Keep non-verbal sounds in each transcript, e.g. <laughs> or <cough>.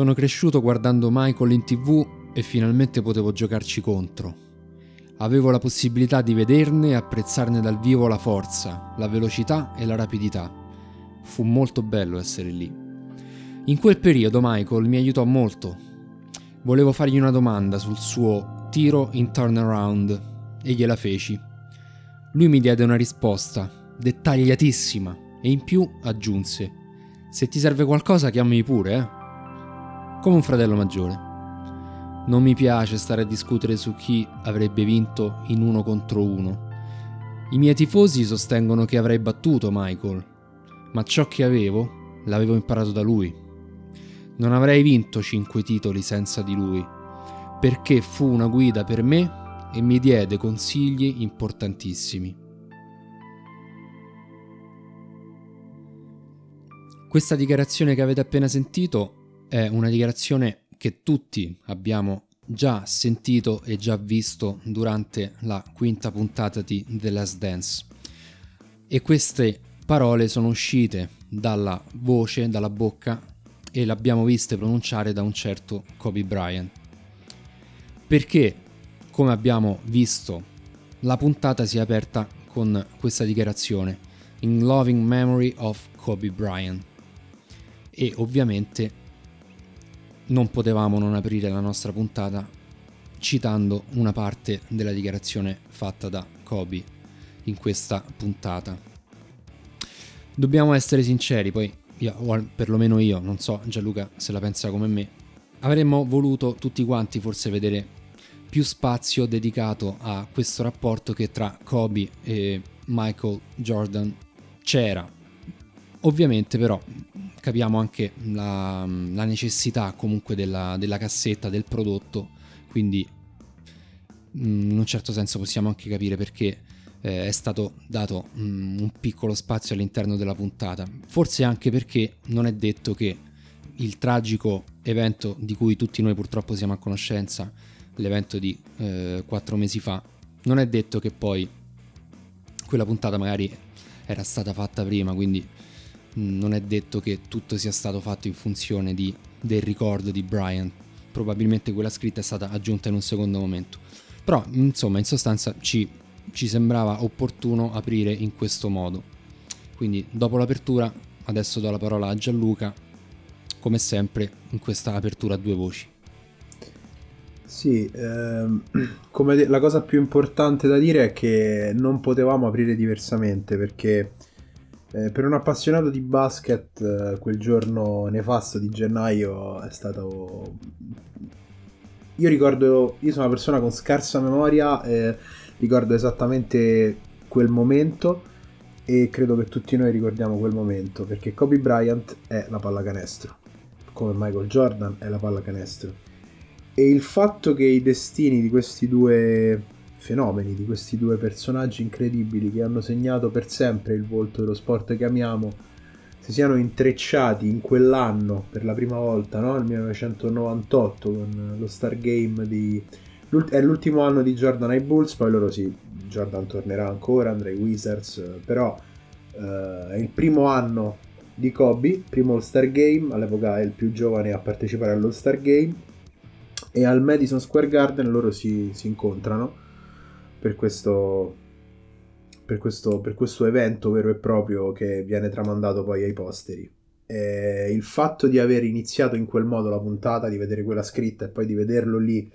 Sono cresciuto guardando Michael in tv e finalmente potevo giocarci contro. Avevo la possibilità di vederne e apprezzarne dal vivo la forza, la velocità e la rapidità. Fu molto bello essere lì. In quel periodo Michael mi aiutò molto. Volevo fargli una domanda sul suo tiro in turnaround e gliela feci. Lui mi diede una risposta, dettagliatissima, e in più aggiunse: Se ti serve qualcosa chiamami pure, eh come un fratello maggiore. Non mi piace stare a discutere su chi avrebbe vinto in uno contro uno. I miei tifosi sostengono che avrei battuto Michael, ma ciò che avevo l'avevo imparato da lui. Non avrei vinto cinque titoli senza di lui, perché fu una guida per me e mi diede consigli importantissimi. Questa dichiarazione che avete appena sentito è una dichiarazione che tutti abbiamo già sentito e già visto durante la quinta puntata di The Last Dance. E queste parole sono uscite dalla voce, dalla bocca e le abbiamo viste pronunciare da un certo Kobe Bryant. Perché, come abbiamo visto, la puntata si è aperta con questa dichiarazione In loving memory of Kobe Bryant. E ovviamente non potevamo non aprire la nostra puntata citando una parte della dichiarazione fatta da Kobe in questa puntata. Dobbiamo essere sinceri, poi io, o perlomeno io, non so Gianluca se la pensa come me, avremmo voluto tutti quanti forse vedere più spazio dedicato a questo rapporto che tra Kobe e Michael Jordan c'era. Ovviamente però capiamo anche la, la necessità comunque della, della, cassetta, del prodotto, quindi mm, in un certo senso possiamo anche capire perché eh, è stato dato mm, un piccolo spazio all'interno della puntata, forse anche perché non è detto che il tragico evento di cui tutti noi purtroppo siamo a conoscenza, l'evento di eh, quattro mesi fa, non è detto che poi quella puntata magari era stata fatta prima, quindi non è detto che tutto sia stato fatto in funzione di, del ricordo di Brian. Probabilmente quella scritta è stata aggiunta in un secondo momento. Però, insomma, in sostanza ci, ci sembrava opportuno aprire in questo modo. Quindi, dopo l'apertura, adesso do la parola a Gianluca, come sempre, in questa apertura a due voci. Sì, ehm, <clears throat> come la cosa più importante da dire è che non potevamo aprire diversamente perché eh, per un appassionato di basket, eh, quel giorno nefasto di gennaio è stato. Io ricordo, io sono una persona con scarsa memoria, eh, ricordo esattamente quel momento e credo che tutti noi ricordiamo quel momento perché Kobe Bryant è la pallacanestro, come Michael Jordan è la pallacanestro. E il fatto che i destini di questi due fenomeni di questi due personaggi incredibili che hanno segnato per sempre il volto dello sport che amiamo si siano intrecciati in quell'anno per la prima volta, no? nel 1998 con lo Stargame di... è l'ultimo anno di Jordan ai Bulls, poi loro sì, Jordan tornerà ancora, andrà ai Wizards, però eh, è il primo anno di Kobe, primo All-Star Game, all'epoca è il più giovane a partecipare all'All-Star Game e al Madison Square Garden loro si, si incontrano per questo, per questo, per questo evento vero e proprio che viene tramandato poi ai posteri. E il fatto di aver iniziato in quel modo la puntata, di vedere quella scritta e poi di vederlo lì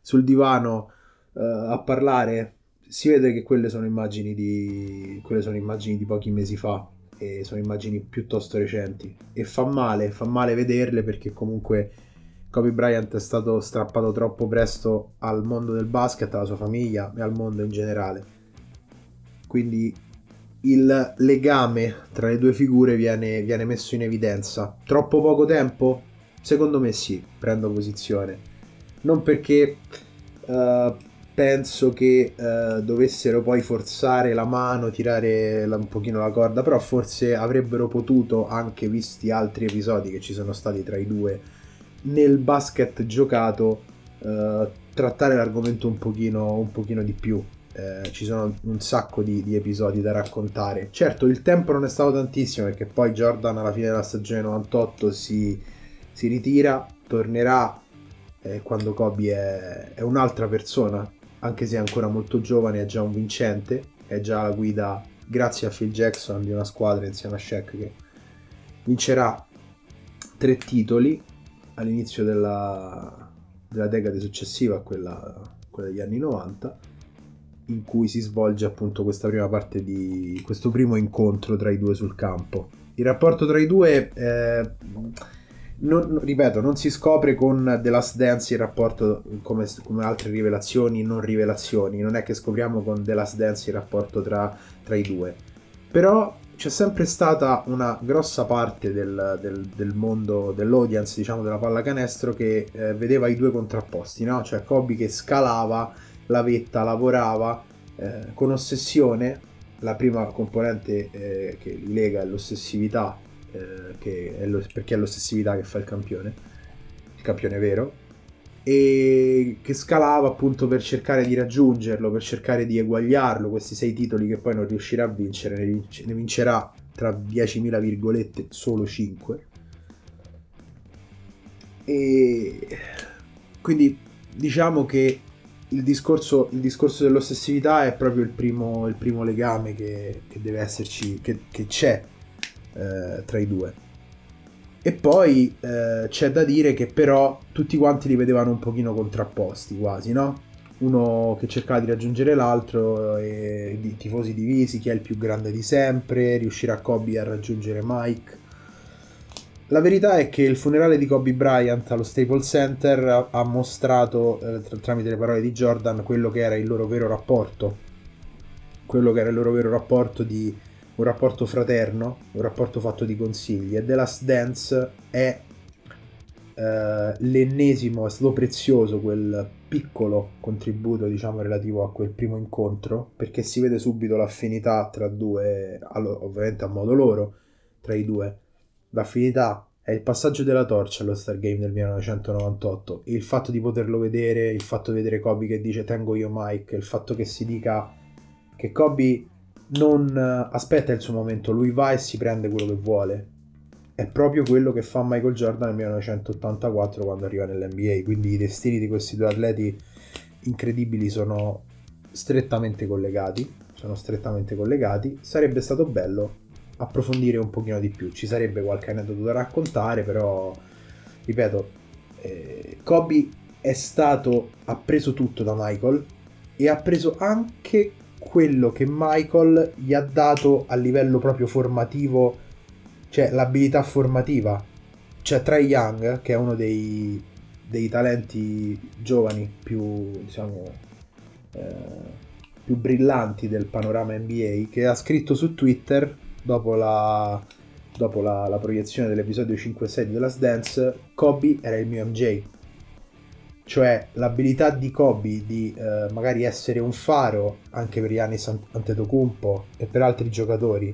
sul divano uh, a parlare, si vede che quelle sono immagini di, quelle sono immagini di pochi mesi fa e sono immagini piuttosto recenti e fa male, fa male vederle perché comunque Kobe Bryant è stato strappato troppo presto al mondo del basket, alla sua famiglia e al mondo in generale. Quindi il legame tra le due figure viene, viene messo in evidenza. Troppo poco tempo? Secondo me sì, prendo posizione. Non perché uh, penso che uh, dovessero poi forzare la mano, tirare la, un pochino la corda, però forse avrebbero potuto, anche visti altri episodi che ci sono stati tra i due, nel basket giocato eh, trattare l'argomento un pochino, un pochino di più. Eh, ci sono un sacco di, di, episodi da raccontare. Certo, il tempo non è stato tantissimo perché poi Jordan alla fine della stagione 98 si, si ritira tornerà eh, quando Kobe è, è, un'altra persona, anche se è ancora molto giovane, è già un vincente, è già la guida, grazie a Phil Jackson, di una squadra insieme a Shaq che vincerà tre titoli all'inizio della, della decade successiva a quella, quella degli anni 90 in cui si svolge appunto questa prima parte di questo primo incontro tra i due sul campo. Il rapporto tra i due, eh, non, ripeto, non si scopre con The Last Dance il rapporto come, come, altre rivelazioni, non rivelazioni. Non è che scopriamo con The Last Dance il rapporto tra, tra i due. Però c'è sempre stata una grossa parte del, del, del mondo, dell'audience, diciamo, della pallacanestro che eh, vedeva i due contrapposti, no? Cioè Kobe che scalava la vetta, lavorava eh, con ossessione. La prima componente eh, che lega è l'ossessività, eh, che è lo, perché è l'ossessività che fa il campione, il campione vero, e che scalava appunto per cercare di raggiungerlo, per cercare di eguagliarlo, questi sei titoli che poi non riuscirà a vincere, ne, vinc- ne vincerà tra 10.000 virgolette solo 5. E quindi diciamo che il discorso, il discorso, dell'ossessività è proprio il primo, il primo legame che, che, deve esserci, che, che c'è eh, tra i due. E poi eh, c'è da dire che però tutti quanti li vedevano un pochino contrapposti quasi, no? Uno che cercava di raggiungere l'altro, e i tifosi divisi, chi è il più grande di sempre, riuscirà Kobe a raggiungere Mike la verità è che il funerale di Kobe Bryant allo Staples Center ha mostrato eh, tramite le parole di Jordan quello che era il loro vero rapporto, quello che era il loro vero rapporto di un rapporto fraterno, un rapporto fatto di consigli e The Last Dance è eh, l'ennesimo, è stato prezioso quel piccolo contributo diciamo relativo a quel primo incontro perché si vede subito l'affinità tra due, ovviamente a modo loro, tra i due L'affinità è il passaggio della torcia allo Star Game del 1998. Il fatto di poterlo vedere, il fatto di vedere Kobe che dice tengo io Mike, il fatto che si dica che Kobe non aspetta il suo momento, lui va e si prende quello che vuole. È proprio quello che fa Michael Jordan nel 1984 quando arriva nell'NBA. Quindi i destini di questi due atleti incredibili sono strettamente collegati. Sono strettamente collegati. Sarebbe stato bello approfondire un pochino di più. Ci sarebbe qualche aneddoto da raccontare, però ripeto, eh, Kobe è stato ha preso tutto da Michael e ha preso anche quello che Michael gli ha dato a livello proprio formativo, cioè l'abilità formativa. Cioè Trey Young, che è uno dei, dei talenti giovani più, diciamo, eh, più brillanti del panorama NBA, che ha scritto su Twitter dopo la, dopo la, la proiezione dell'episodio 5-6 di The Last Dance, Kobe era il mio MJ. Cioè l'abilità di Kobe di eh, magari essere un faro anche per Giannis Antetokounmpo e per altri giocatori,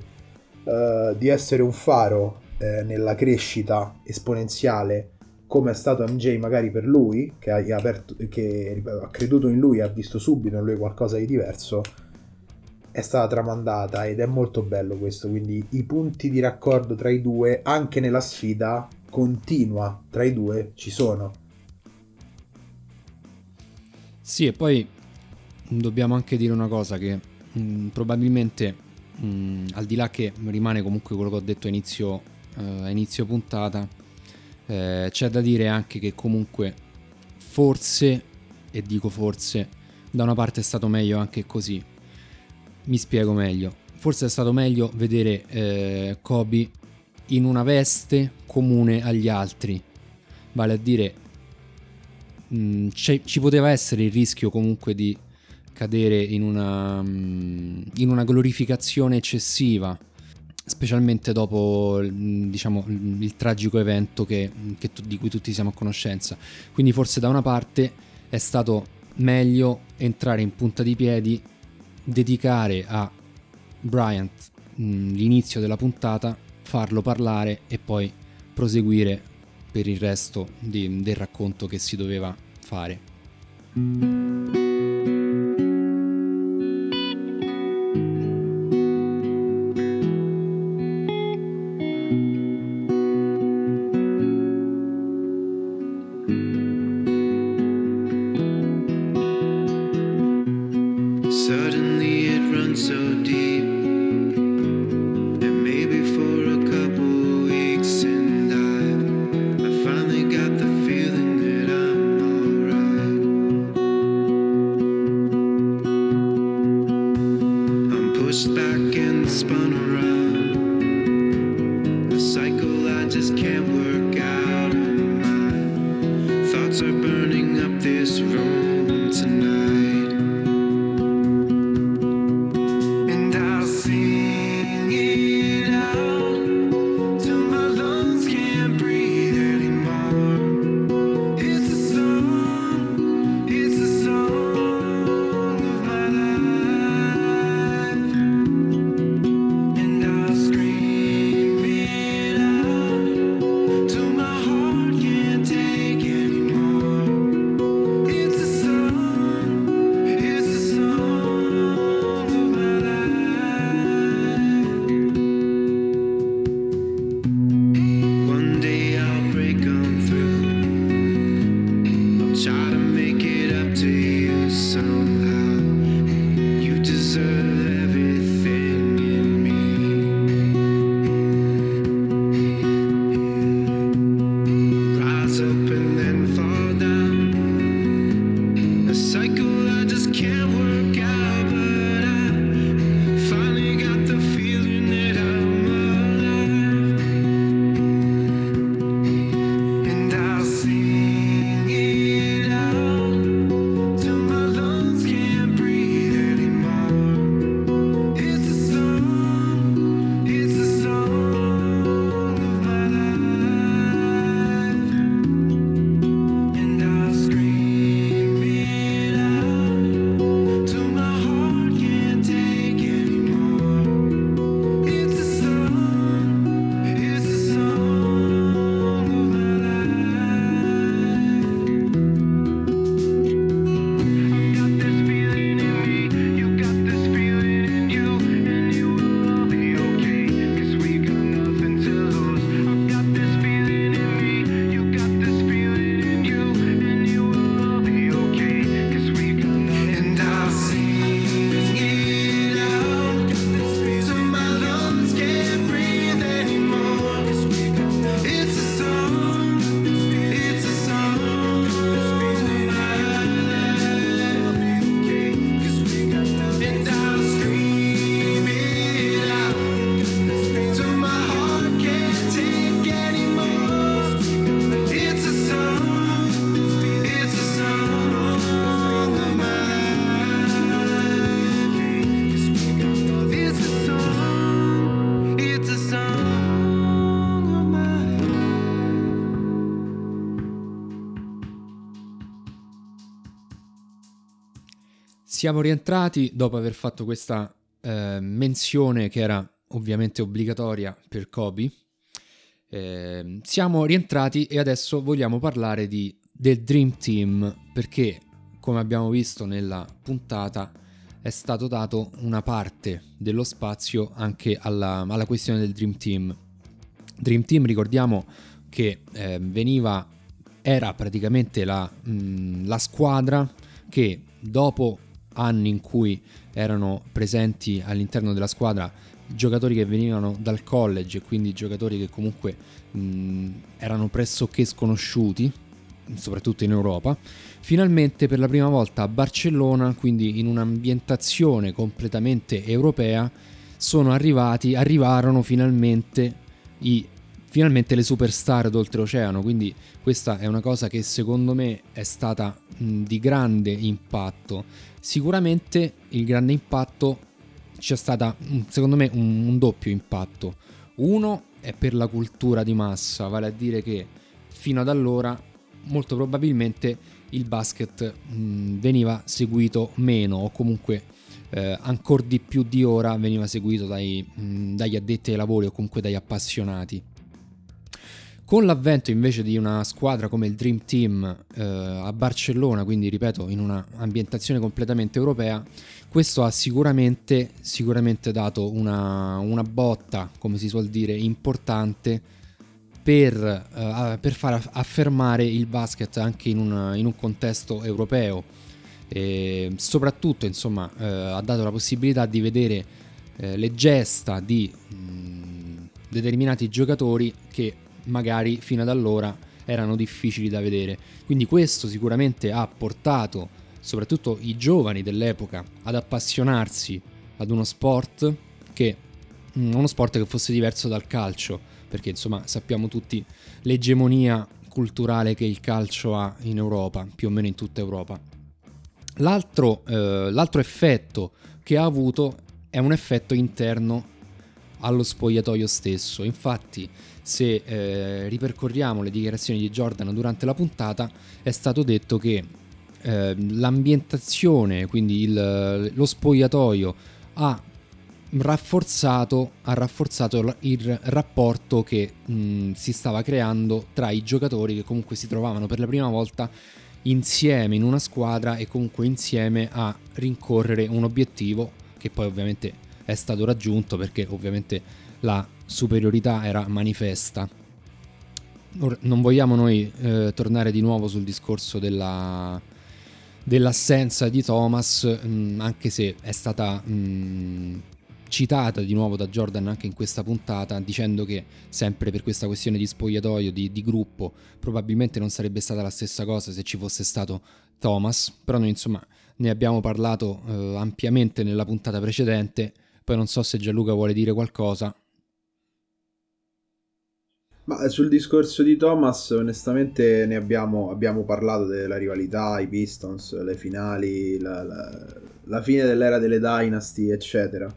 eh, di essere un faro eh, nella crescita esponenziale come è stato MJ magari per lui, che, ha, aperto, che ripeto, ha creduto in lui, ha visto subito in lui qualcosa di diverso, è stata tramandata ed è molto bello questo, quindi i punti di raccordo tra i due, anche nella sfida continua tra i due, ci sono. Sì, e poi dobbiamo anche dire una cosa che mh, mm, probabilmente mh, mm, al di là che rimane comunque quello che ho detto a inizio, a inizio puntata, eh, c'è da dire anche che comunque forse, e dico forse, da una parte è stato meglio anche così, mi spiego meglio. Forse è stato meglio vedere eh, Kobe in una veste comune agli altri. Vale a dire, mh, mm, ci poteva essere il rischio comunque di cadere in una, mh, mm, in una glorificazione eccessiva, specialmente dopo mm, diciamo, il tragico evento che, che, di cui tutti siamo a conoscenza. Quindi forse da una parte è stato meglio entrare in punta di piedi dedicare a Bryant mh, l'inizio della puntata, farlo parlare e poi proseguire per il resto di, del racconto che si doveva fare. Siamo rientrati dopo aver fatto questa eh, menzione che era ovviamente obbligatoria per Kobe. Eh, siamo rientrati e adesso vogliamo parlare di, del Dream Team perché, come abbiamo visto nella puntata, è stato dato una parte dello spazio anche alla, alla questione del Dream Team. Dream Team, ricordiamo che eh, veniva, era praticamente la, mh, mm, la squadra che dopo anni in cui erano presenti all'interno della squadra giocatori che venivano dal college quindi giocatori che comunque mh, erano pressoché sconosciuti, soprattutto in Europa, finalmente per la prima volta a Barcellona, quindi in un'ambientazione completamente europea, sono arrivati, arrivarono finalmente i finalmente le superstar d'oltreoceano, quindi questa è una cosa che secondo me è stata mh, di grande impatto. Sicuramente il grande impatto c'è stata, secondo me, un, un doppio impatto. Uno è per la cultura di massa, vale a dire che fino ad allora molto probabilmente il basket mh, veniva seguito meno o comunque eh, ancora di più di ora veniva seguito dai, mh, dagli addetti ai lavori o comunque dagli appassionati. Con l'avvento invece di una squadra come il Dream Team eh, a Barcellona, quindi ripeto in un'ambientazione completamente europea, questo ha sicuramente, sicuramente dato una, una, botta, come si suol dire, importante per, eh, per far affermare il basket anche in un, in un contesto europeo. E soprattutto insomma eh, ha dato la possibilità di vedere eh, le gesta di mh, mm, determinati giocatori che magari fino ad allora erano difficili da vedere. Quindi questo sicuramente ha portato soprattutto i giovani dell'epoca ad appassionarsi ad uno sport che mm, uno sport che fosse diverso dal calcio, perché insomma sappiamo tutti l'egemonia culturale che il calcio ha in Europa, più o meno in tutta Europa. L'altro, eh, l'altro effetto che ha avuto è un effetto interno allo spogliatoio stesso. Infatti, se eh, ripercorriamo le dichiarazioni di Jordan durante la puntata, è stato detto che eh, l'ambientazione, quindi il, lo spogliatoio, ha rafforzato, ha rafforzato il rapporto che mh, si stava creando tra i giocatori che comunque si trovavano per la prima volta insieme in una squadra e comunque insieme a rincorrere un obiettivo che poi ovviamente è stato raggiunto perché ovviamente la superiorità era manifesta. non vogliamo noi eh, tornare di nuovo sul discorso della, dell'assenza di Thomas, mh, anche se è stata mh, citata di nuovo da Jordan anche in questa puntata, dicendo che sempre per questa questione di spogliatoio, di, di gruppo, probabilmente non sarebbe stata la stessa cosa se ci fosse stato Thomas, però noi insomma ne abbiamo parlato eh, ampiamente nella puntata precedente, poi non so se Gianluca vuole dire qualcosa. Ma sul discorso di Thomas, onestamente ne abbiamo, abbiamo parlato della rivalità, i Pistons, le finali, la, la, la fine dell'era delle Dynasty, eccetera.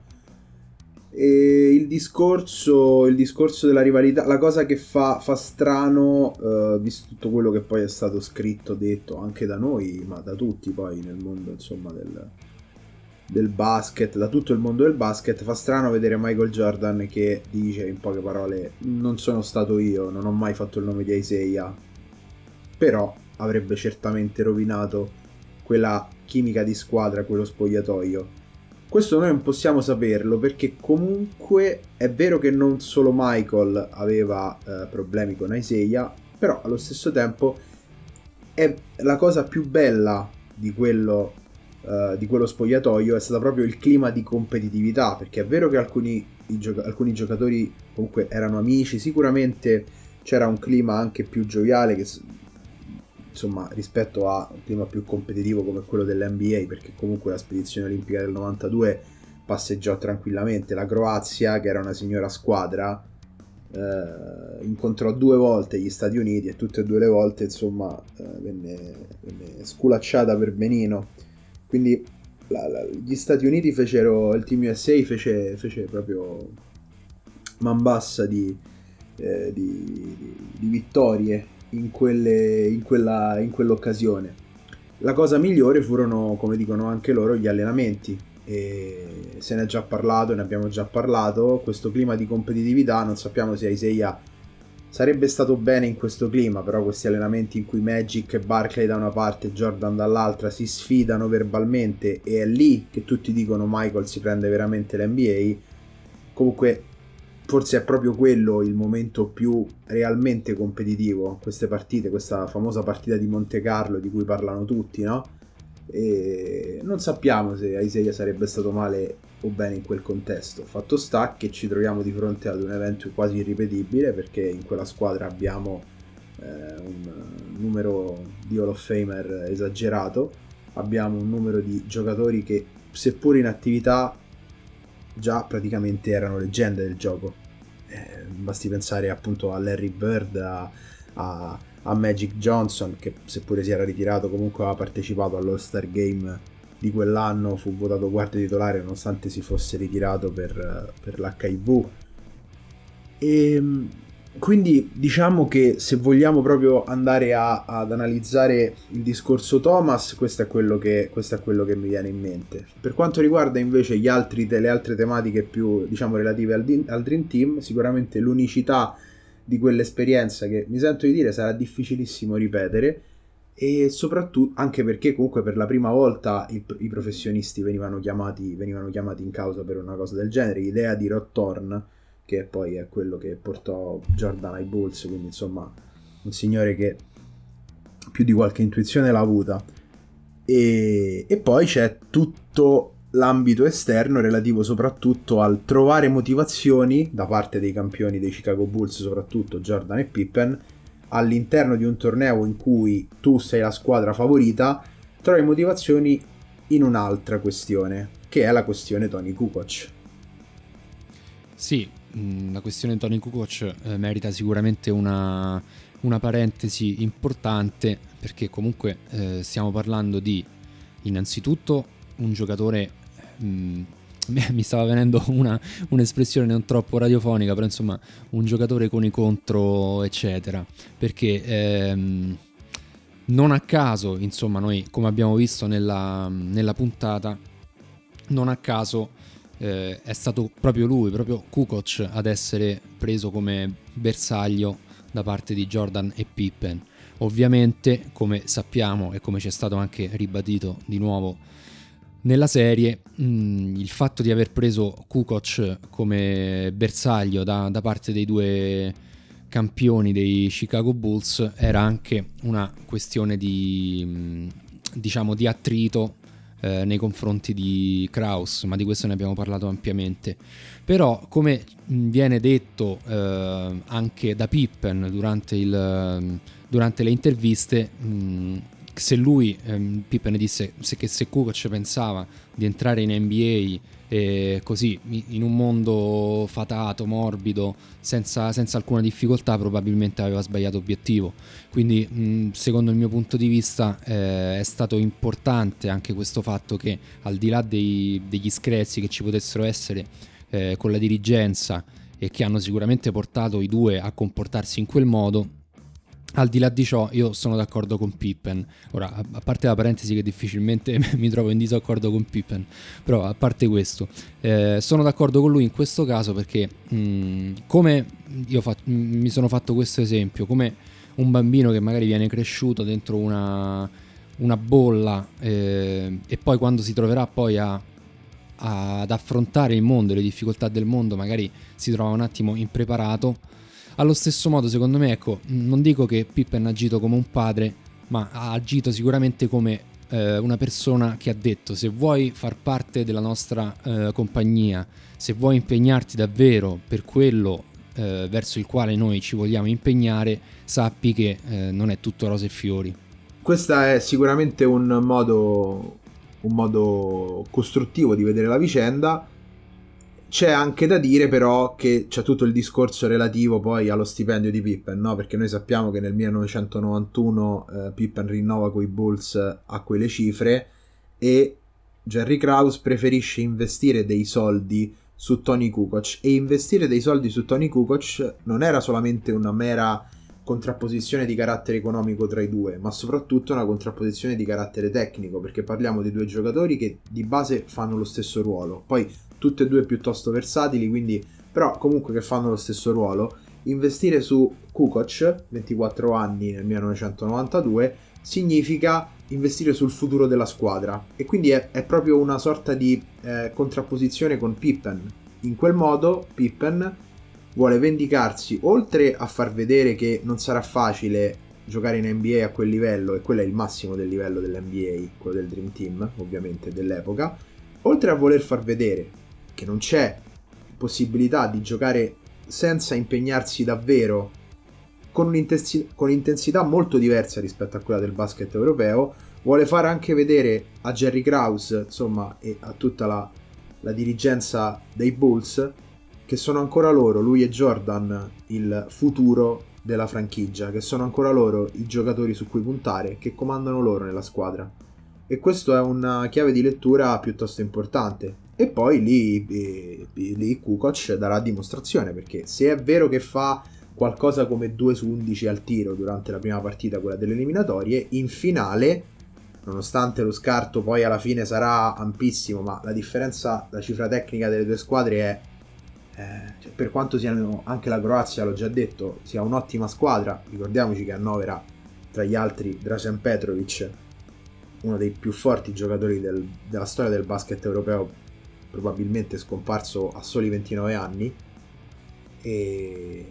E il discorso, il discorso della rivalità, la cosa che fa, fa strano, uh, visto tutto quello che poi è stato scritto, detto anche da noi, ma da tutti poi nel mondo insomma del, del basket, da tutto il mondo del basket, fa strano vedere Michael Jordan che dice in poche parole non sono stato io, non ho mai fatto il nome di Isaiah, però avrebbe certamente rovinato quella chimica di squadra, quello spogliatoio. Questo noi non possiamo saperlo perché comunque è vero che non solo Michael aveva eh, problemi con Isaiah, però allo stesso tempo è la cosa più bella di quello, uh, di quello spogliatoio è stato proprio il clima di competitività, perché è vero che alcuni, gioca- alcuni giocatori comunque erano amici, sicuramente c'era un clima anche più gioviale che insomma, rispetto a un clima più competitivo come quello dell'NBA, perché comunque la spedizione olimpica del 92 passeggiò tranquillamente. La Croazia, che era una signora squadra, eh, incontrò due volte gli Stati Uniti e tutte e due le volte, insomma, eh, venne, venne, sculacciata per benino. Quindi la, la, gli Stati Uniti fecero, il Team USA fece, fece proprio man bassa di, eh, di, di vittorie in, quelle, in, quella, in quell'occasione. La cosa migliore furono, come dicono anche loro, gli allenamenti. E se ne è già parlato, ne abbiamo già parlato. Questo clima di competitività, non sappiamo se Isaiah sarebbe stato bene in questo clima, però questi allenamenti in cui Magic e Barclay da una parte e Jordan dall'altra si sfidano verbalmente e è lì che tutti dicono Michael si prende veramente l'NBA. Comunque forse è proprio quello il momento più realmente competitivo, queste partite, questa famosa partita di Monte Carlo di cui parlano tutti, no? E non sappiamo se Isaiah sarebbe stato male o bene in quel contesto. Fatto sta che ci troviamo di fronte ad un evento quasi irripetibile perché in quella squadra abbiamo eh, un numero di Hall of Famer esagerato, abbiamo un numero di giocatori che seppur in attività già praticamente erano leggende del gioco. Eh, basti pensare appunto a Larry Bird, a, a, a, Magic Johnson, che seppure si era ritirato comunque aveva partecipato all'All-Star Game di quell'anno, fu votato guardia titolare nonostante si fosse ritirato per, per l'HIV. E ehm, quindi diciamo che se vogliamo proprio andare a, ad analizzare il discorso Thomas, questo è, che, questo è, quello che, mi viene in mente. Per quanto riguarda invece altri, le altre tematiche più diciamo, relative al, al, Dream Team, sicuramente l'unicità di quell'esperienza che mi sento di dire sarà difficilissimo ripetere e soprattutto anche perché comunque per la prima volta i, i professionisti venivano chiamati, venivano chiamati in causa per una cosa del genere, l'idea di Rod Thorne che poi è quello che portò Jordan ai Bulls, quindi insomma un signore che più di qualche intuizione l'ha avuta. E, e poi c'è tutto l'ambito esterno relativo soprattutto al trovare motivazioni da parte dei campioni dei Chicago Bulls, soprattutto Jordan e Pippen, all'interno di un torneo in cui tu sei la squadra favorita, trovi motivazioni in un'altra questione, che è la questione Tony Kukoc. Sì, Mm, la questione Tony Kukoc eh, merita sicuramente una una parentesi importante perché comunque eh, stiamo parlando di innanzitutto un giocatore mh, mm, mi stava venendo una, un'espressione non troppo radiofonica, però insomma un giocatore con i contro, eccetera, perché ehm, non a caso, insomma, noi come abbiamo visto nella, nella puntata, non a caso eh, è stato proprio lui, proprio Kukoc, ad essere preso come bersaglio da parte di Jordan e Pippen. Ovviamente, come sappiamo e come ci è stato anche ribadito di nuovo nella serie, mh, mm, il fatto di aver preso Kukoc come bersaglio da, da parte dei due campioni dei Chicago Bulls era anche una questione di, mm, diciamo, di attrito eh, nei confronti di Kraus, ma di questo ne abbiamo parlato ampiamente. Però, come mm, viene detto eh, anche da Pippen durante, il, durante le interviste, mh, se lui, ehm, Pippen disse se, che se Kukoc pensava di entrare in NBA e così in un mondo fatato, morbido, senza, senza, alcuna difficoltà, probabilmente aveva sbagliato obiettivo. Quindi, mh, secondo il mio punto di vista, eh, è stato importante anche questo fatto che, al di là dei, degli screzi che ci potessero essere eh, con la dirigenza e che hanno sicuramente portato i due a comportarsi in quel modo, al di là di ciò, io sono d'accordo con Pippen. Ora, a parte la parentesi che difficilmente <laughs> mi trovo in disaccordo con Pippen, però a parte questo, eh, sono d'accordo con lui in questo caso perché, mh, mm, come io fa- mi sono fatto questo esempio, come un bambino che magari viene cresciuto dentro una, una bolla eh, e poi quando si troverà poi a, ad affrontare il mondo, le difficoltà del mondo, magari si trova un attimo impreparato allo stesso modo, secondo me, ecco, non dico che Pippen ha agito come un padre, ma ha agito sicuramente come eh, una persona che ha detto se vuoi far parte della nostra eh, compagnia, se vuoi impegnarti davvero per quello eh, verso il quale noi ci vogliamo impegnare, sappi che eh, non è tutto rose e fiori. Questo è sicuramente un modo, un modo costruttivo di vedere la vicenda c'è anche da dire però che c'è tutto il discorso relativo poi allo stipendio di Pippen, no? Perché noi sappiamo che nel 1991 eh, Pippen rinnova con i Bulls a quelle cifre e Jerry Krause preferisce investire dei soldi su Tony Kukoc e investire dei soldi su Tony Kukoc non era solamente una mera contrapposizione di carattere economico tra i due, ma soprattutto una contrapposizione di carattere tecnico, perché parliamo di due giocatori che di base fanno lo stesso ruolo. Poi tutte e due piuttosto versatili, quindi però comunque che fanno lo stesso ruolo. Investire su Kukoc, 24 anni nel 1992, significa investire sul futuro della squadra e quindi è, è proprio una sorta di eh, contrapposizione con Pippen. In quel modo Pippen vuole vendicarsi oltre a far vedere che non sarà facile giocare in NBA a quel livello e quello è il massimo del livello dell'NBA, quello del Dream Team ovviamente dell'epoca, oltre a voler far vedere che non c'è possibilità di giocare senza impegnarsi davvero con, con intensità molto diversa rispetto a quella del basket europeo, vuole far anche vedere a Jerry Krause, insomma, e a tutta la, la dirigenza dei Bulls che sono ancora loro, lui e Jordan, il futuro della franchigia, che sono ancora loro i giocatori su cui puntare, che comandano loro nella squadra. E questo è una chiave di lettura piuttosto importante. E poi lì, lì, lì Kukoc darà dimostrazione, perché se è vero che fa qualcosa come 2 su 11 al tiro durante la prima partita, quella delle eliminatorie, in finale, nonostante lo scarto poi alla fine sarà ampissimo, ma la differenza, la cifra tecnica delle due squadre è, eh, cioè, per quanto siano anche la Croazia, l'ho già detto, sia un'ottima squadra, ricordiamoci che annovera tra gli altri Drazen Petrovic, uno dei più forti giocatori del, della storia del basket europeo probabilmente scomparso a soli 29 anni. E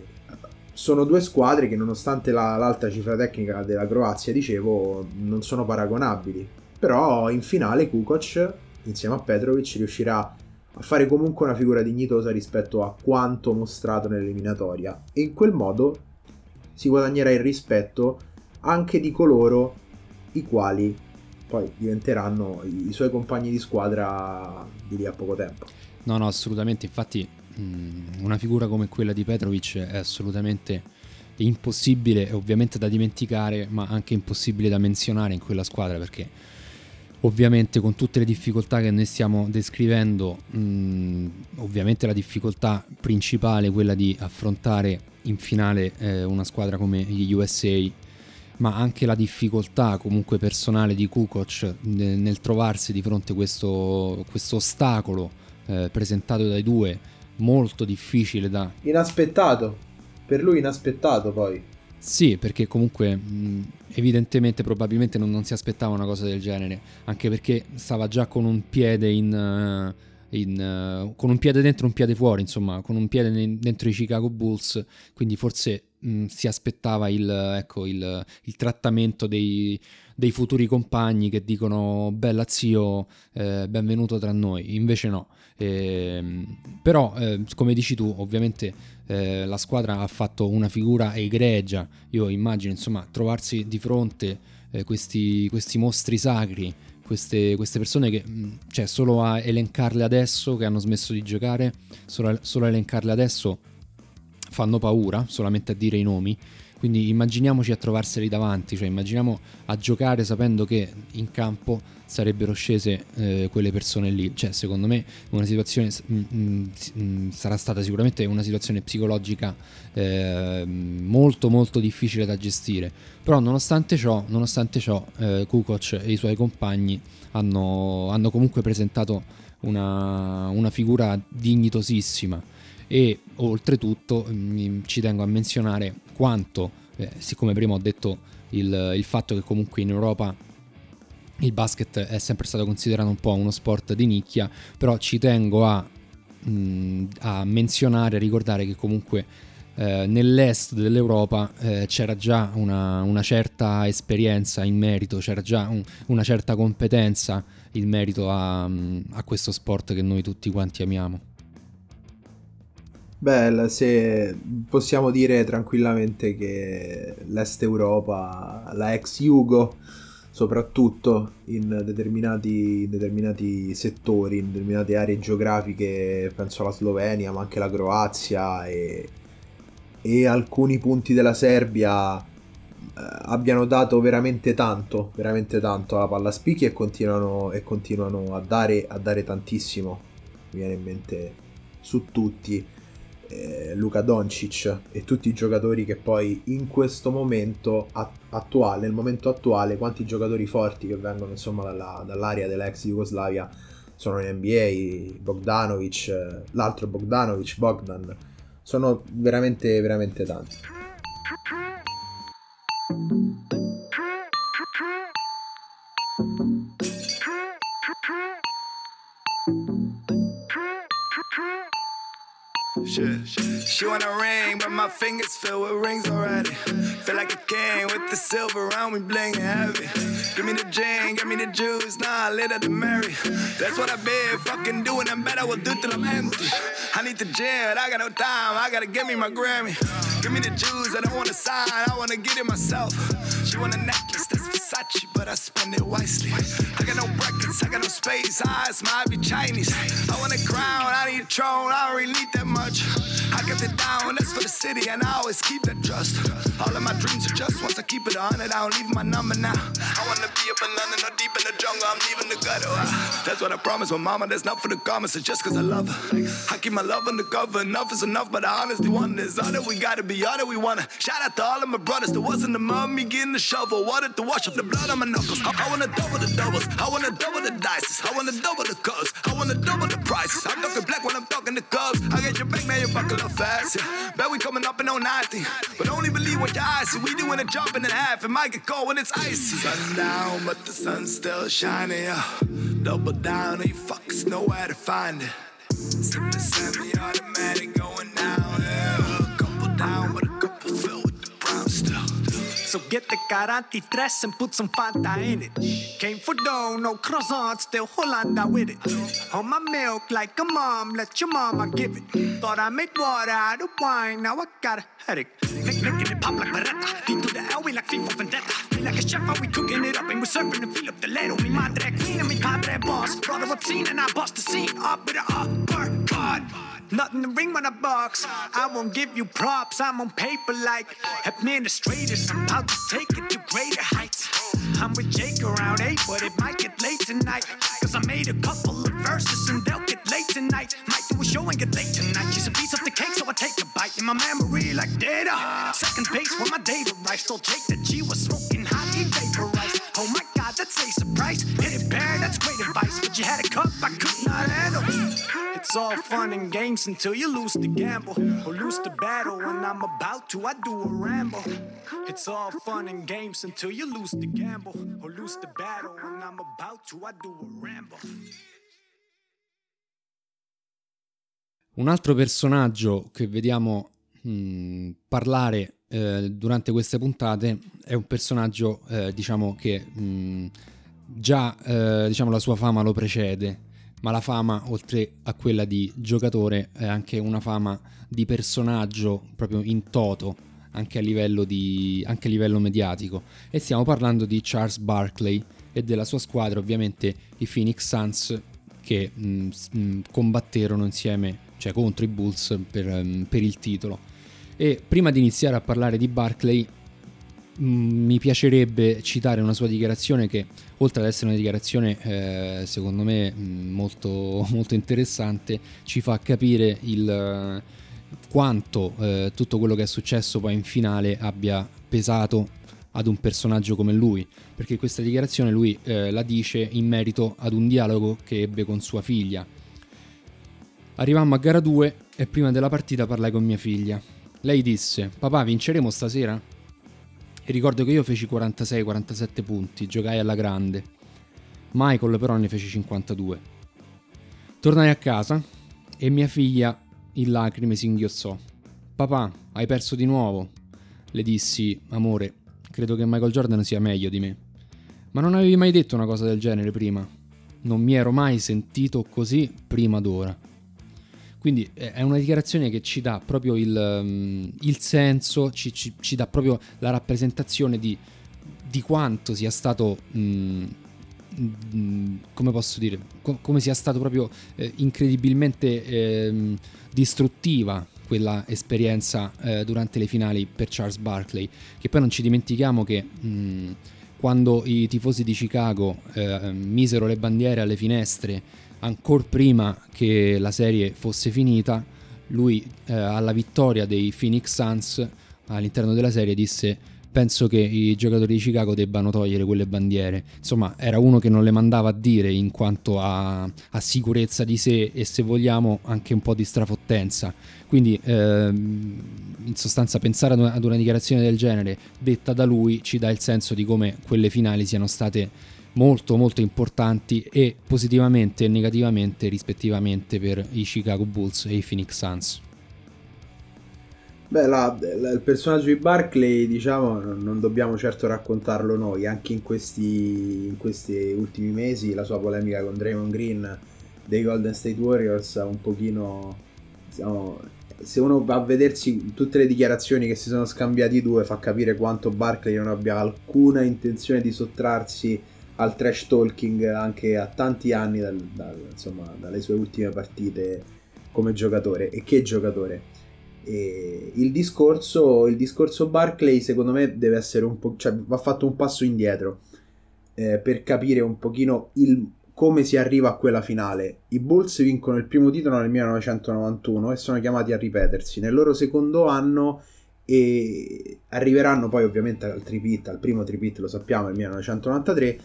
sono due squadre che nonostante la, l'alta cifra tecnica della Croazia, dicevo, non sono paragonabili. Però in finale Kukoc, insieme a Petrovic, riuscirà a fare comunque una figura dignitosa rispetto a quanto mostrato nell'eliminatoria. E in quel modo si guadagnerà il rispetto anche di coloro i quali poi diventeranno i, suoi compagni di squadra di lì a poco tempo. No, no, assolutamente. Infatti, una figura come quella di Petrovic è assolutamente impossibile ovviamente da dimenticare, ma anche impossibile da menzionare in quella squadra perché ovviamente con tutte le difficoltà che noi stiamo descrivendo, mh, mm, ovviamente la difficoltà principale è quella di affrontare in finale eh, una squadra come gli USA, ma anche la difficoltà comunque personale di Kukoc nel, nel trovarsi di fronte a questo, questo ostacolo eh, presentato dai due, molto difficile da... Inaspettato, per lui inaspettato poi. Sì, perché comunque evidentemente probabilmente non, non, si aspettava una cosa del genere, anche perché stava già con un piede in... Uh, in, uh, con un piede dentro e un piede fuori, insomma, con un piede dentro i Chicago Bulls, quindi forse mh, si aspettava il, ecco, il, il trattamento dei, dei, futuri compagni che dicono bella zio, eh, benvenuto tra noi, invece no. Eh, però, eh, come dici tu, ovviamente eh, la squadra ha fatto una figura egregia, io immagino, insomma, trovarsi di fronte eh, questi, questi mostri sacri queste, queste persone che, mm, cioè, solo a elencarle adesso che hanno smesso di giocare, solo a, solo a elencarle adesso fanno paura, solamente a dire i nomi. Quindi immaginiamoci a trovarseli davanti, cioè immaginiamo a giocare sapendo che in campo sarebbero scese eh, quelle persone lì. Cioè, secondo me una situazione mh, mm, mh, mm, sarà stata sicuramente una situazione psicologica eh, molto molto difficile da gestire. Però nonostante ciò, nonostante ciò eh, Kukoc e i suoi compagni hanno, hanno comunque presentato una, una figura dignitosissima e oltretutto mh, ci tengo a menzionare quanto, eh, siccome prima ho detto il, il fatto che comunque in Europa il basket è sempre stato considerato un po' uno sport di nicchia, però ci tengo a, mh, a menzionare, a ricordare che comunque eh, nell'est dell'Europa eh, c'era già una, una, certa esperienza in merito, c'era già un, una certa competenza in merito a, a questo sport che noi tutti quanti amiamo. Beh, se possiamo dire tranquillamente che l'Est Europa, la ex Jugo, soprattutto in determinati, in determinati settori, in determinate aree geografiche, penso alla Slovenia, ma anche la Croazia e, e alcuni punti della Serbia eh, abbiano dato veramente tanto, veramente tanto alla palla spicchi e continuano, e continuano a, dare, a dare tantissimo, mi viene in mente su tutti eh, Luca Doncic e tutti i giocatori che poi in questo momento attuale, nel momento attuale, quanti giocatori forti che vengono insomma dalla, dall'area dell'ex Jugoslavia sono in NBA, Bogdanovic, l'altro Bogdanovic, Bogdan, sono veramente veramente tanti. She want a ring, but my fingers filled with rings already. Feel like a king with the silver around me blingin' heavy. Give me the gin, give me the juice, nah, later to marry. That's what I've been fucking doing, and bet I will do till I'm empty. I need the gin, I got no time, I gotta give me my Grammy. Give me the juice, I don't wanna sign, I wanna get it myself. She want a necklace Versace, but I spend it wisely. I got no brackets, I got no space, eyes might be Chinese. I want a crown, I need a throne, I don't really need that much. I kept it down, that's for the city, and I always keep that trust. All of my dreams are just once I keep it on it, I don't leave my number now. I wanna be up in London or deep in the jungle, I'm leaving the gutter. That's what I promised my mama, that's not for the comments, it's just cause I love her. I keep my love undercover, enough is enough, but I honestly want this. All that we gotta be, all that we wanna. Shout out to all of my brothers, there wasn't the mommy getting the shovel, water to wash off the blood on my knuckles. I, I wanna double the doubles, I wanna double the dices, I wanna double the cups, I wanna double the prices. I'm talking black when I'm talking the cubs. I get your back, now You're buckle up fast. Yeah. Bet we coming up in 090. But only believe what your eyes see. We doing a jumping in half. It might get cold when it's icy. Sundown, but the sun's still shining. Yeah. Double down, you fuckers know to find it. Sipping semi automatic going. Yeah. A couple down, but a couple filled with the brown. So get the Garanti dress and put some Fanta in it. Came for dough, no croissant, still Hollanda with it. On my milk like a mom, let your mama give it. Thought I made water out of wine, now I got a headache. Making it pop like Beretta. D to the L, we like FIFA Vendetta. We like a chef, how we cooking it up and we're serving and fill up the ladle. Mi madre queen and mi padre boss. Brought her obscene and I bust the scene up with a uppercut. Nothing to ring when I box. I won't give you props. I'm on paper like administrators. I'm about to take it to greater heights. I'm with Jake around 8, but it might get late tonight. Cause I made a couple of verses and they'll get late tonight. Might do a show and get late tonight. She's a piece of I take a bite. In my memory, like data. Second base when my data right. Still take that G was smoking hot, he vaporized. Oh my god, that's a surprise. Hit it bare, that's great advice. But you had a cup I could not handle. It's all fun and games until you lose the gamble or lose the battle. When I'm about to, I do a ramble. It's all fun and games until you lose the gamble or lose the battle. When I'm about to, I do a ramble. Un altro personaggio che vediamo mh, mm, parlare eh, durante queste puntate è un personaggio, eh, diciamo, che mh, mm, già eh, diciamo, la sua fama lo precede, ma la fama, oltre a quella di giocatore, è anche una fama di personaggio proprio in toto, anche a livello, di, anche a livello mediatico. E stiamo parlando di Charles Barkley e della sua squadra, ovviamente i Phoenix Suns, che mh, mh, combatterono insieme, cioè contro i Bulls per, mh, per il titolo. E prima di iniziare a parlare di Barkley, mi piacerebbe citare una sua dichiarazione che oltre ad essere una dichiarazione eh, secondo me molto, <laughs> molto, interessante ci fa capire il, quanto eh, tutto quello che è successo poi in finale abbia pesato ad un personaggio come lui perché questa dichiarazione lui eh, la dice in merito ad un dialogo che ebbe con sua figlia arrivammo a gara 2 e prima della partita parlai con mia figlia lei disse papà vinceremo stasera? E ricordo che io feci 46-47 punti, giocai alla grande. Michael però ne fece 52. Tornai a casa e mia figlia in lacrime si inghiozzò. Papà, hai perso di nuovo. Le dissi, amore, credo che Michael Jordan sia meglio di me. Ma non avevi mai detto una cosa del genere prima. Non mi ero mai sentito così prima d'ora. Quindi eh, è una dichiarazione che ci dà proprio il, um, il senso, ci, ci, ci, dà proprio la rappresentazione di, di quanto sia stato, um, um, come posso dire, co- come sia stato proprio eh, incredibilmente eh, distruttiva quella esperienza eh, durante le finali per Charles Barkley, che poi non ci dimentichiamo che quando i tifosi di Chicago eh, misero le bandiere alle finestre ancora prima che la serie fosse finita, lui eh, alla vittoria dei Phoenix Suns all'interno della serie disse penso che i giocatori di Chicago debbano togliere quelle bandiere. Insomma, era uno che non le mandava a dire in quanto a, a sicurezza di sé e se vogliamo anche un po' di strafottenza. Quindi, ehm, in sostanza, pensare ad una, ad una dichiarazione del genere detta da lui ci dà il senso di come quelle finali siano state molto molto importanti e positivamente e negativamente rispettivamente per i Chicago Bulls e i Phoenix Suns. Beh, la, la, il personaggio di Barclay, diciamo, non, non, dobbiamo certo raccontarlo noi, anche in questi, in questi ultimi mesi la sua polemica con Draymond Green dei Golden State Warriors ha un pochino... Diciamo, se uno va a vedersi tutte le dichiarazioni che si sono scambiati i due fa capire quanto Barclay non abbia alcuna intenzione di sottrarsi al trash talking anche a tanti anni dal, dal, insomma, dalle sue ultime partite come giocatore e che giocatore. E il, discorso, il discorso Barclay secondo me deve essere un po', cioè va fatto un passo indietro eh, per capire un pochino il, come si arriva a quella finale. I Bulls vincono il primo titolo nel 1991 e sono chiamati a ripetersi. Nel loro secondo anno e arriveranno poi ovviamente al tripit, al primo tripit lo sappiamo nel 1993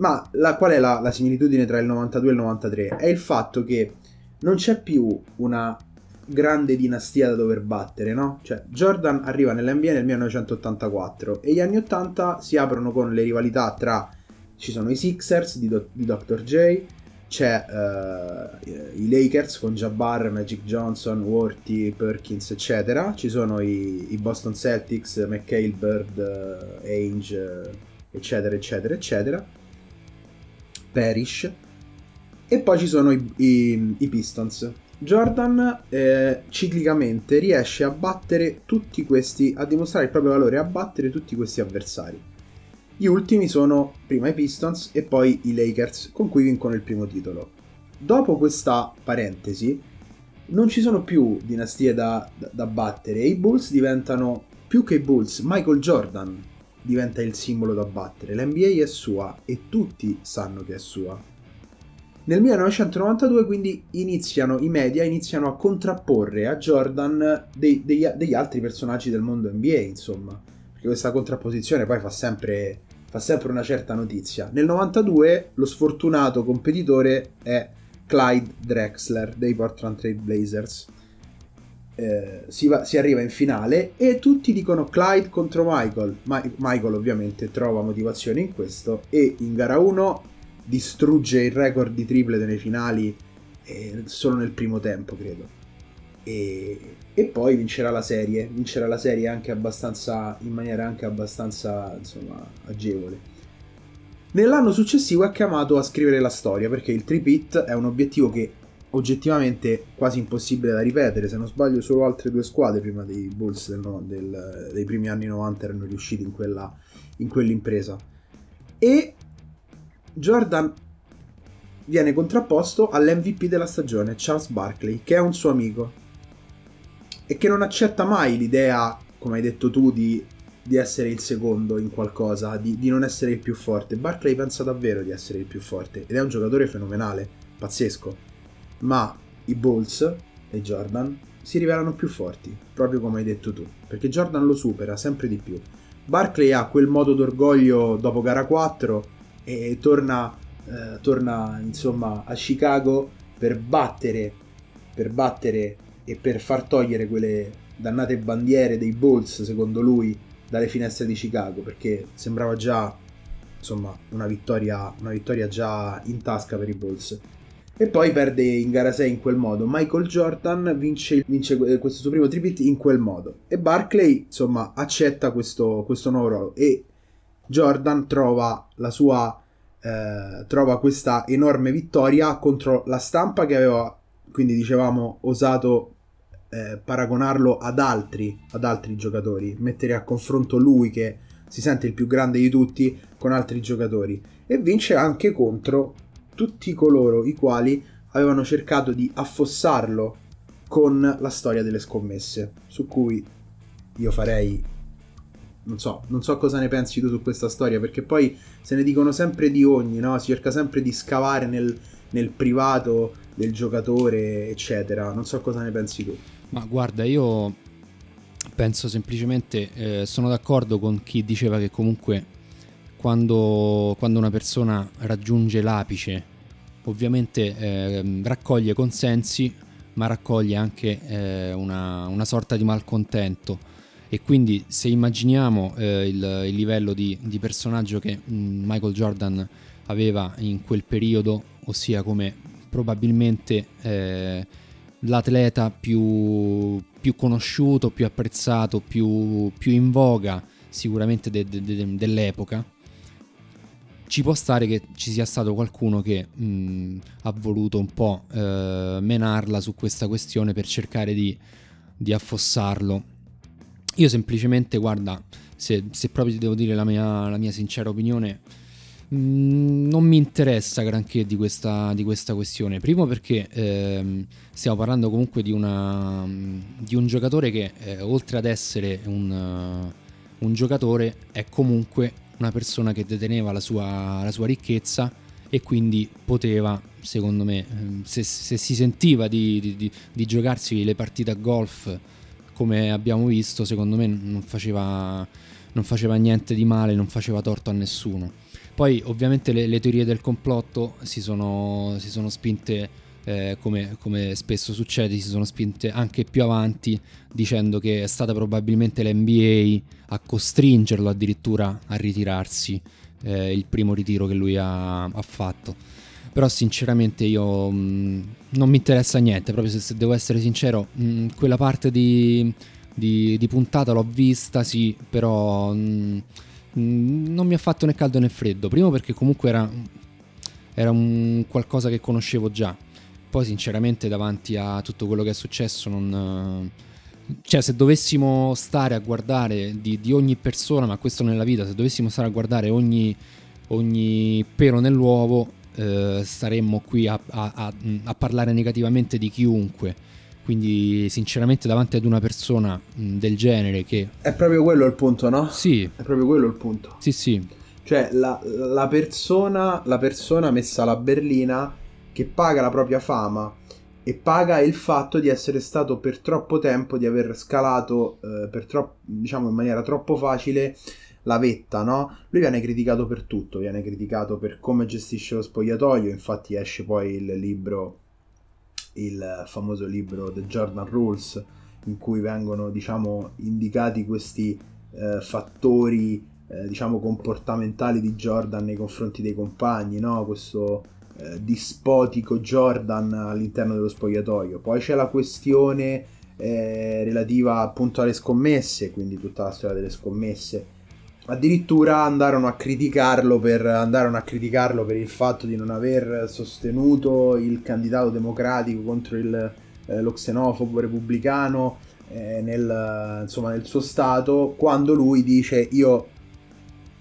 ma la, qual è la, la, similitudine tra il 92 e il 93? È il fatto che non c'è più una grande dinastia da dover battere, no? Cioè, Jordan arriva nell'NBA nel 1984 e gli anni 80 si aprono con le rivalità tra ci sono i Sixers di, Do- di Dr. J, c'è uh, i Lakers con Jabbar, Magic Johnson, Worthy, Perkins, eccetera. Ci sono i, i Boston Celtics, McHale, Bird, uh, Ainge, eccetera, eccetera, eccetera. Perish. E poi ci sono i, i, i Pistons. Jordan eh, ciclicamente riesce a battere tutti questi, a dimostrare il proprio valore, a battere tutti questi avversari. Gli ultimi sono prima i Pistons e poi i Lakers, con cui vincono il primo titolo. Dopo questa parentesi, non ci sono più dinastie da, da, da battere. I Bulls diventano più che i Bulls. Michael Jordan diventa il simbolo da battere. L'NBA è sua e tutti sanno che è sua. Nel 1992 quindi iniziano i media iniziano a contrapporre a Jordan dei, dei, degli altri personaggi del mondo NBA, insomma, perché questa contrapposizione poi fa sempre, fa sempre una certa notizia. Nel 92 lo sfortunato competitore è Clyde Drexler dei Portland Trail Blazers. Eh, si, va, si, arriva in finale e tutti dicono Clyde contro Michael. Ma, Michael ovviamente trova motivazione in questo e in gara 1 distrugge il record di triple delle finali eh, solo nel primo tempo, credo. E, e, poi vincerà la serie, vincerà la serie anche abbastanza in maniera anche abbastanza insomma agevole. Nell'anno successivo è chiamato a scrivere la storia perché il tripit è un obiettivo che oggettivamente quasi impossibile da ripetere. Se non sbaglio, solo altre due squadre prima dei Bulls no, del, dei primi anni 90 erano riusciti in, quella, in quell'impresa. E Jordan viene contrapposto all'MVP della stagione, Charles Barkley, che è un suo amico e che non accetta mai l'idea, come hai detto tu, di di essere il secondo in qualcosa, di, di, non essere il più forte. Barclay pensa davvero di essere il più forte ed è un giocatore fenomenale, pazzesco. Ma i Bulls e Jordan si rivelano più forti, proprio come hai detto tu, perché Jordan lo supera sempre di più. Barclay ha quel modo d'orgoglio dopo gara 4 e torna, eh, torna insomma a Chicago per battere, per battere e per far togliere quelle dannate bandiere dei Bulls, secondo lui, dalle finestre di Chicago perché sembrava già insomma una vittoria, una vittoria già in tasca per i Bulls. E poi perde in gara 6 in quel modo. Michael Jordan vince, vince questo suo primo tripit in quel modo. E Barclay, insomma, accetta questo, questo nuovo ruolo. E Jordan trova la sua. Eh, trova questa enorme vittoria contro la stampa che aveva, quindi dicevamo, osato eh, paragonarlo ad altri, ad altri giocatori, mettere a confronto lui che si sente il più grande di tutti con altri giocatori e vince anche contro tutti coloro i quali avevano cercato di affossarlo con la storia delle scommesse, su cui io farei non so, non so cosa ne pensi tu su questa storia, perché poi se ne dicono sempre di ogni, no? Si cerca sempre di scavare nel, nel privato del giocatore, eccetera. Non so cosa ne pensi tu. Ma guarda, io penso semplicemente, eh, sono d'accordo con chi diceva che comunque quando, quando una persona raggiunge l'apice, ovviamente eh, raccoglie consensi, ma raccoglie anche eh, una, una, sorta di malcontento. E quindi se immaginiamo eh, il, il, livello di, di personaggio che mh, mm, Michael Jordan aveva in quel periodo, ossia come probabilmente eh, l'atleta più, più conosciuto, più apprezzato, più, più in voga sicuramente de, de, de, dell'epoca, ci può stare che ci sia stato qualcuno che mh, ha voluto un po' eh, menarla su questa questione per cercare di, di affossarlo. Io semplicemente, guarda, se, se, proprio ti devo dire la mia, la mia sincera opinione, Mm, non mi interessa granché di questa, di questa questione. Primo perché ehm, stiamo parlando comunque di, una, di un giocatore che eh, oltre ad essere un, uh, un, giocatore è comunque una persona che deteneva la sua, la sua ricchezza e quindi poteva, secondo me, ehm, se, se, si sentiva di, di, di giocarsi le partite a golf come abbiamo visto, secondo me non faceva, non faceva niente di male, non faceva torto a nessuno. Poi ovviamente le, le teorie del complotto si sono, si sono spinte, eh, come, come, spesso succede, si sono spinte anche più avanti dicendo che è stata probabilmente l'NBA a costringerlo addirittura a ritirarsi eh, il primo ritiro che lui ha, ha fatto. Però sinceramente io mh, mm, non mi interessa niente, proprio se, se devo essere sincero, mh, mm, quella parte di, di, di, puntata l'ho vista, sì, però... Mh, mm, non mi ha fatto né caldo né freddo. Primo perché comunque era, era un qualcosa che conoscevo già. Poi sinceramente davanti a tutto quello che è successo non... Cioè se dovessimo stare a guardare di, di ogni persona, ma questo nella vita, se dovessimo stare a guardare ogni, ogni pelo nell'uovo, eh, staremmo qui a, a, a, a parlare negativamente di chiunque quindi sinceramente davanti ad una persona mh, del genere che... È proprio quello il punto, no? Sì. È proprio quello il punto. Sì, sì. Cioè la, la, persona, la persona messa alla berlina che paga la propria fama e paga il fatto di essere stato per troppo tempo, di aver scalato eh, troppo, diciamo in maniera troppo facile la vetta, no? Lui viene criticato per tutto, viene criticato per come gestisce lo spogliatoio, infatti esce poi il libro, il famoso libro The Jordan Rules, in cui vengono, diciamo, indicati questi eh, fattori, eh, diciamo, comportamentali di Jordan nei confronti dei compagni, no? Questo eh, dispotico Jordan all'interno dello spogliatoio. Poi c'è la questione eh, relativa appunto alle scommesse, quindi tutta la storia delle scommesse addirittura andarono a criticarlo per, andarono a criticarlo per il fatto di non aver sostenuto il candidato democratico contro il, eh, lo xenofobo repubblicano eh, nel, insomma, nel suo stato quando lui dice io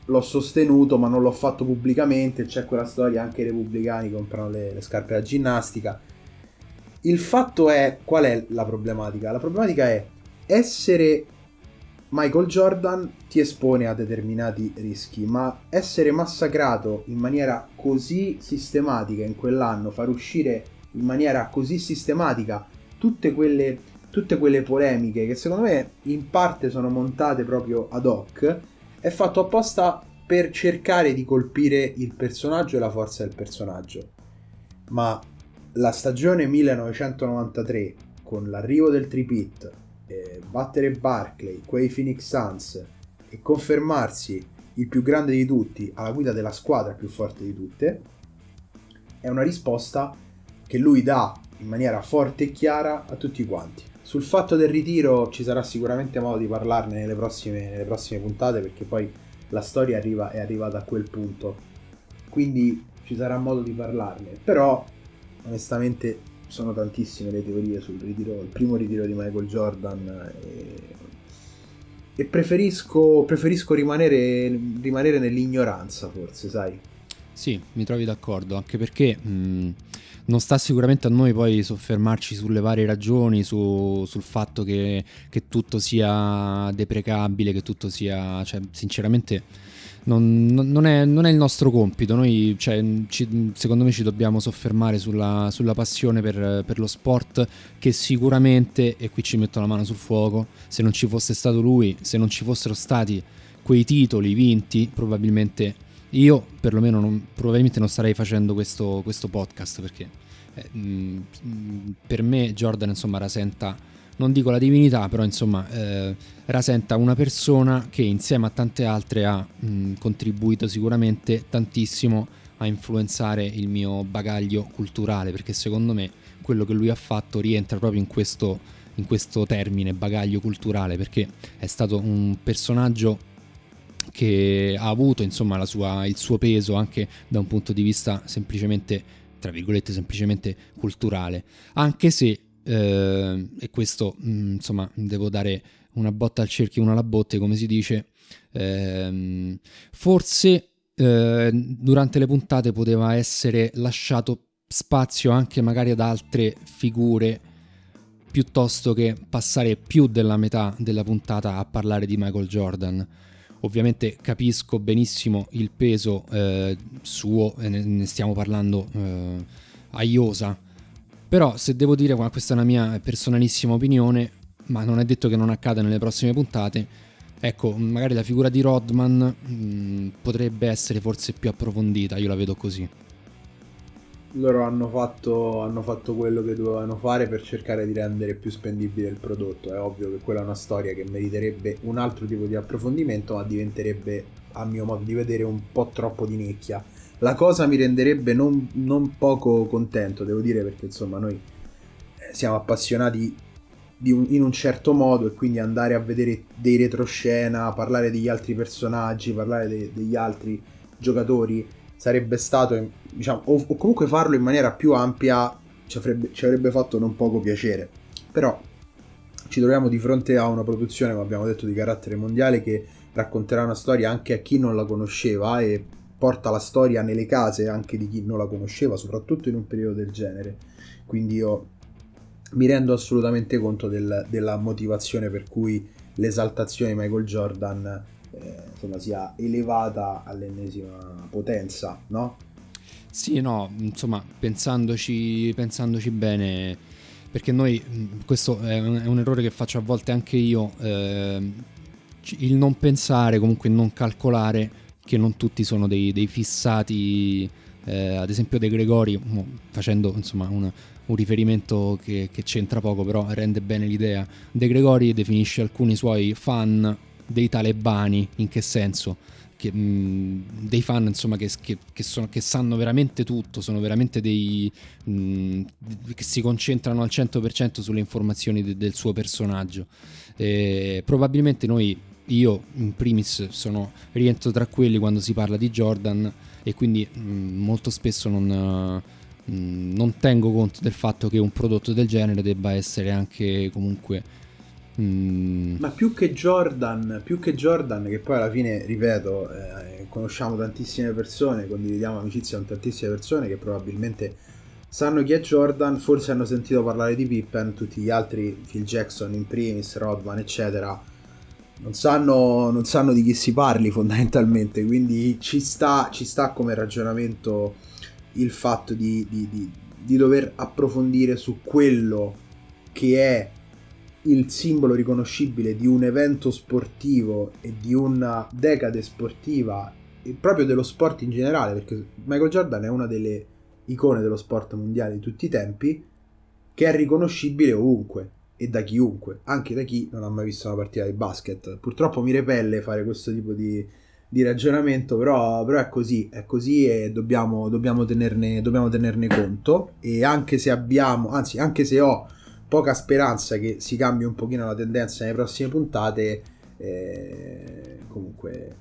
l'ho sostenuto ma non l'ho fatto pubblicamente. C'è quella storia anche i repubblicani comprano le, le scarpe da ginnastica. Il fatto è qual è la problematica? La problematica è essere Michael Jordan ti espone a determinati rischi, ma essere massacrato in maniera così sistematica in quell'anno, far uscire in maniera così sistematica tutte quelle, tutte quelle polemiche che secondo me in parte sono montate proprio ad hoc, è fatto apposta per cercare di colpire il personaggio e la forza del personaggio. Ma la stagione 1993, con l'arrivo del tripit, eh, battere Barclay, quei Phoenix Suns e confermarsi il più grande di tutti alla guida della squadra più forte di tutte, è una risposta che lui dà in maniera forte e chiara a tutti quanti. Sul fatto del ritiro ci sarà sicuramente modo di parlarne nelle prossime, nelle prossime puntate perché poi la storia arriva, è arrivata a quel punto. Quindi ci sarà modo di parlarne. Però onestamente sono tantissime le teorie sul ritiro, il primo ritiro di Michael Jordan e, e preferisco, preferisco rimanere, rimanere, nell'ignoranza forse, sai? Sì, mi trovi d'accordo, anche perché mh, non sta sicuramente a noi poi soffermarci sulle varie ragioni, su, sul fatto che, che tutto sia deprecabile, che tutto sia, cioè, sinceramente non, non, è, non, è, il nostro compito. Noi, cioè, ci, secondo me, ci dobbiamo soffermare sulla, sulla passione per, per, lo sport, che sicuramente, e qui ci metto la mano sul fuoco, se non ci fosse stato lui, se non ci fossero stati quei titoli vinti, probabilmente io, perlomeno, non, probabilmente non starei facendo questo, questo podcast perché eh, mh, per me Jordan, insomma, rasenta non dico la divinità, però insomma eh, rasenta una persona che insieme a tante altre ha mh, contribuito sicuramente tantissimo a influenzare il mio bagaglio culturale, perché secondo me quello che lui ha fatto rientra proprio in questo, in questo termine bagaglio culturale, perché è stato un personaggio che ha avuto insomma sua, il suo peso anche da un punto di vista semplicemente tra virgolette semplicemente culturale anche se eh, e questo mh, mm, insomma devo dare una botta al cerchio, una alla botte come si dice, eh, forse eh, durante le puntate poteva essere lasciato spazio anche magari ad altre figure piuttosto che passare più della metà della puntata a parlare di Michael Jordan. Ovviamente capisco benissimo il peso eh, suo, ne stiamo parlando eh, a Iosa, però se devo dire, questa è una mia personalissima opinione, ma non è detto che non accada nelle prossime puntate, ecco, magari la figura di Rodman mh, mm, potrebbe essere forse più approfondita, io la vedo così. Loro hanno fatto, hanno fatto quello che dovevano fare per cercare di rendere più spendibile il prodotto. È ovvio che quella è una storia che meriterebbe un altro tipo di approfondimento, ma diventerebbe, a mio modo di vedere, un po' troppo di nicchia la cosa mi renderebbe non, non poco contento, devo dire, perché insomma noi eh, siamo appassionati un, in un certo modo e quindi andare a vedere dei retroscena, parlare degli altri personaggi, parlare de, degli altri giocatori sarebbe stato, diciamo, o, o, comunque farlo in maniera più ampia ci avrebbe, ci avrebbe fatto non poco piacere. Però ci troviamo di fronte a una produzione, come abbiamo detto, di carattere mondiale che racconterà una storia anche a chi non la conosceva e porta la storia nelle case anche di chi non la conosceva, soprattutto in un periodo del genere. Quindi io mi rendo assolutamente conto del, della motivazione per cui l'esaltazione di Michael Jordan eh, insomma, sia elevata all'ennesima potenza, no? Sì, no, insomma, pensandoci, pensandoci bene, perché noi, questo è un, è un, errore che faccio a volte anche io, eh, il non pensare, comunque non calcolare che non tutti sono dei, dei fissati, eh, ad esempio De Gregori, facendo insomma un, un riferimento che, che, c'entra poco, però rende bene l'idea. De Gregori definisce alcuni suoi fan dei talebani, in che senso? Che, mh, dei fan insomma che, che, sono, che, sanno veramente tutto, sono veramente dei mh, che si concentrano al 100% sulle informazioni de, del suo personaggio. E probabilmente noi, io in primis, sono, rientro tra quelli quando si parla di Jordan e quindi mh, molto spesso non non tengo conto del fatto che un prodotto del genere debba essere anche comunque Mm. Ma più che Jordan, più che Jordan, che poi alla fine, ripeto, eh, conosciamo tantissime persone, condividiamo amicizia con tantissime persone che probabilmente sanno chi è Jordan, forse hanno sentito parlare di Pippen, tutti gli altri, Phil Jackson in primis, Rodman, eccetera, non sanno, non sanno di chi si parli fondamentalmente, quindi ci sta, ci sta come ragionamento il fatto di, di, di, di dover approfondire su quello che è il simbolo riconoscibile di un evento sportivo e di una decade sportiva e proprio dello sport in generale, perché Michael Jordan è una delle icone dello sport mondiale di tutti i tempi, che è riconoscibile ovunque e da chiunque, anche da chi non ha mai visto una partita di basket. Purtroppo mi repelle fare questo tipo di, di ragionamento, però, però, è così, è così e dobbiamo, dobbiamo, tenerne, dobbiamo tenerne conto. E anche se abbiamo, anzi, anche se ho poca speranza che si cambi un pochino la tendenza nelle prossime puntate. Eh, comunque,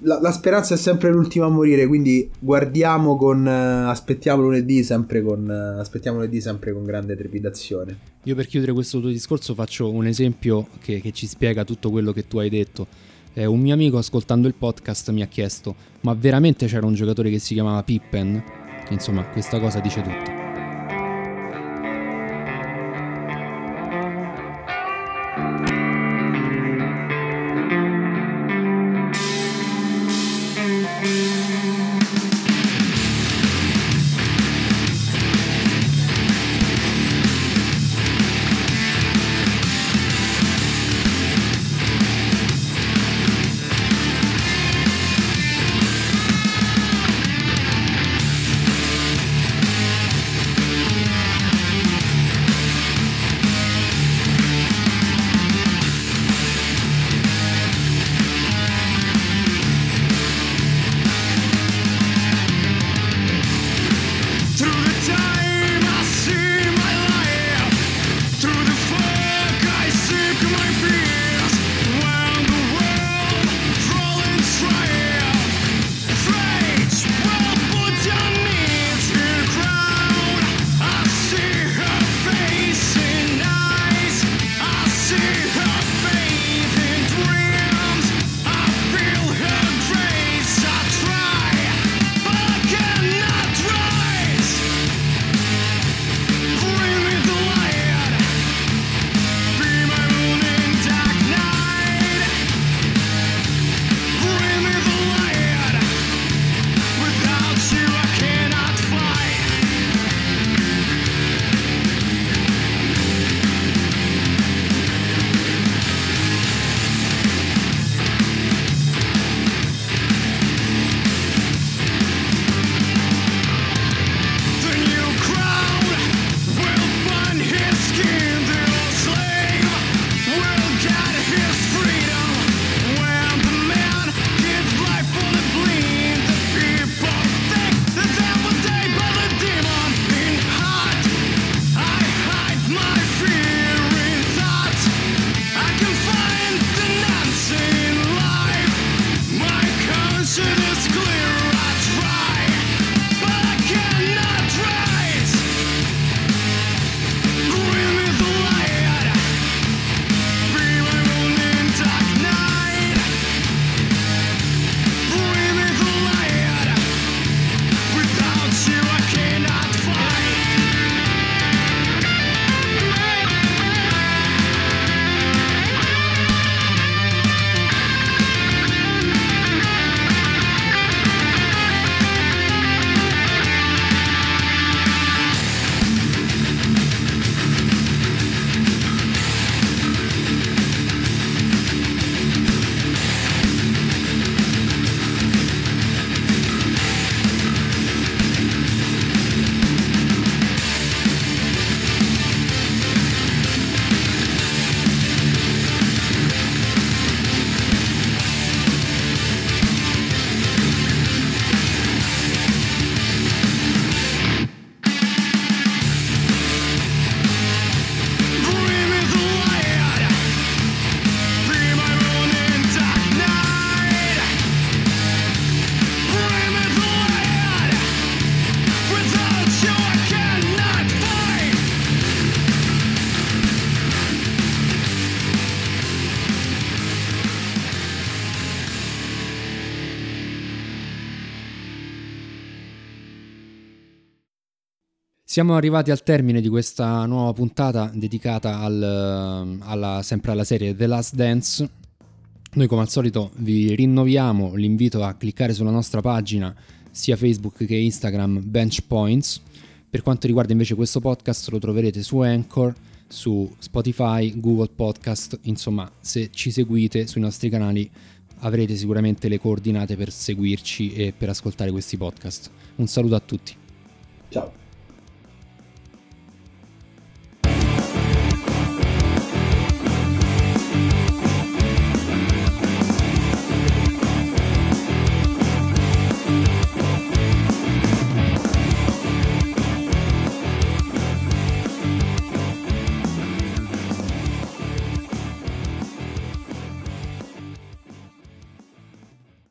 la, la, speranza è sempre l'ultima a morire. Quindi guardiamo con. Uh, aspettiamo lunedì sempre con. Uh, aspettiamo lunedì sempre con grande trepidazione. Io per chiudere questo tuo discorso faccio un esempio che, che ci spiega tutto quello che tu hai detto. Eh, un mio amico ascoltando il podcast mi ha chiesto: Ma veramente c'era un giocatore che si chiamava Pippen? Insomma, questa cosa dice tutto. Siamo arrivati al termine di questa nuova puntata dedicata al, alla, sempre alla serie The Last Dance. Noi come al solito vi rinnoviamo l'invito a cliccare sulla nostra pagina sia Facebook che Instagram Bench Points. Per quanto riguarda invece questo podcast lo troverete su Anchor, su Spotify, Google Podcast, insomma se ci seguite sui nostri canali avrete sicuramente le coordinate per seguirci e per ascoltare questi podcast. Un saluto a tutti. Ciao.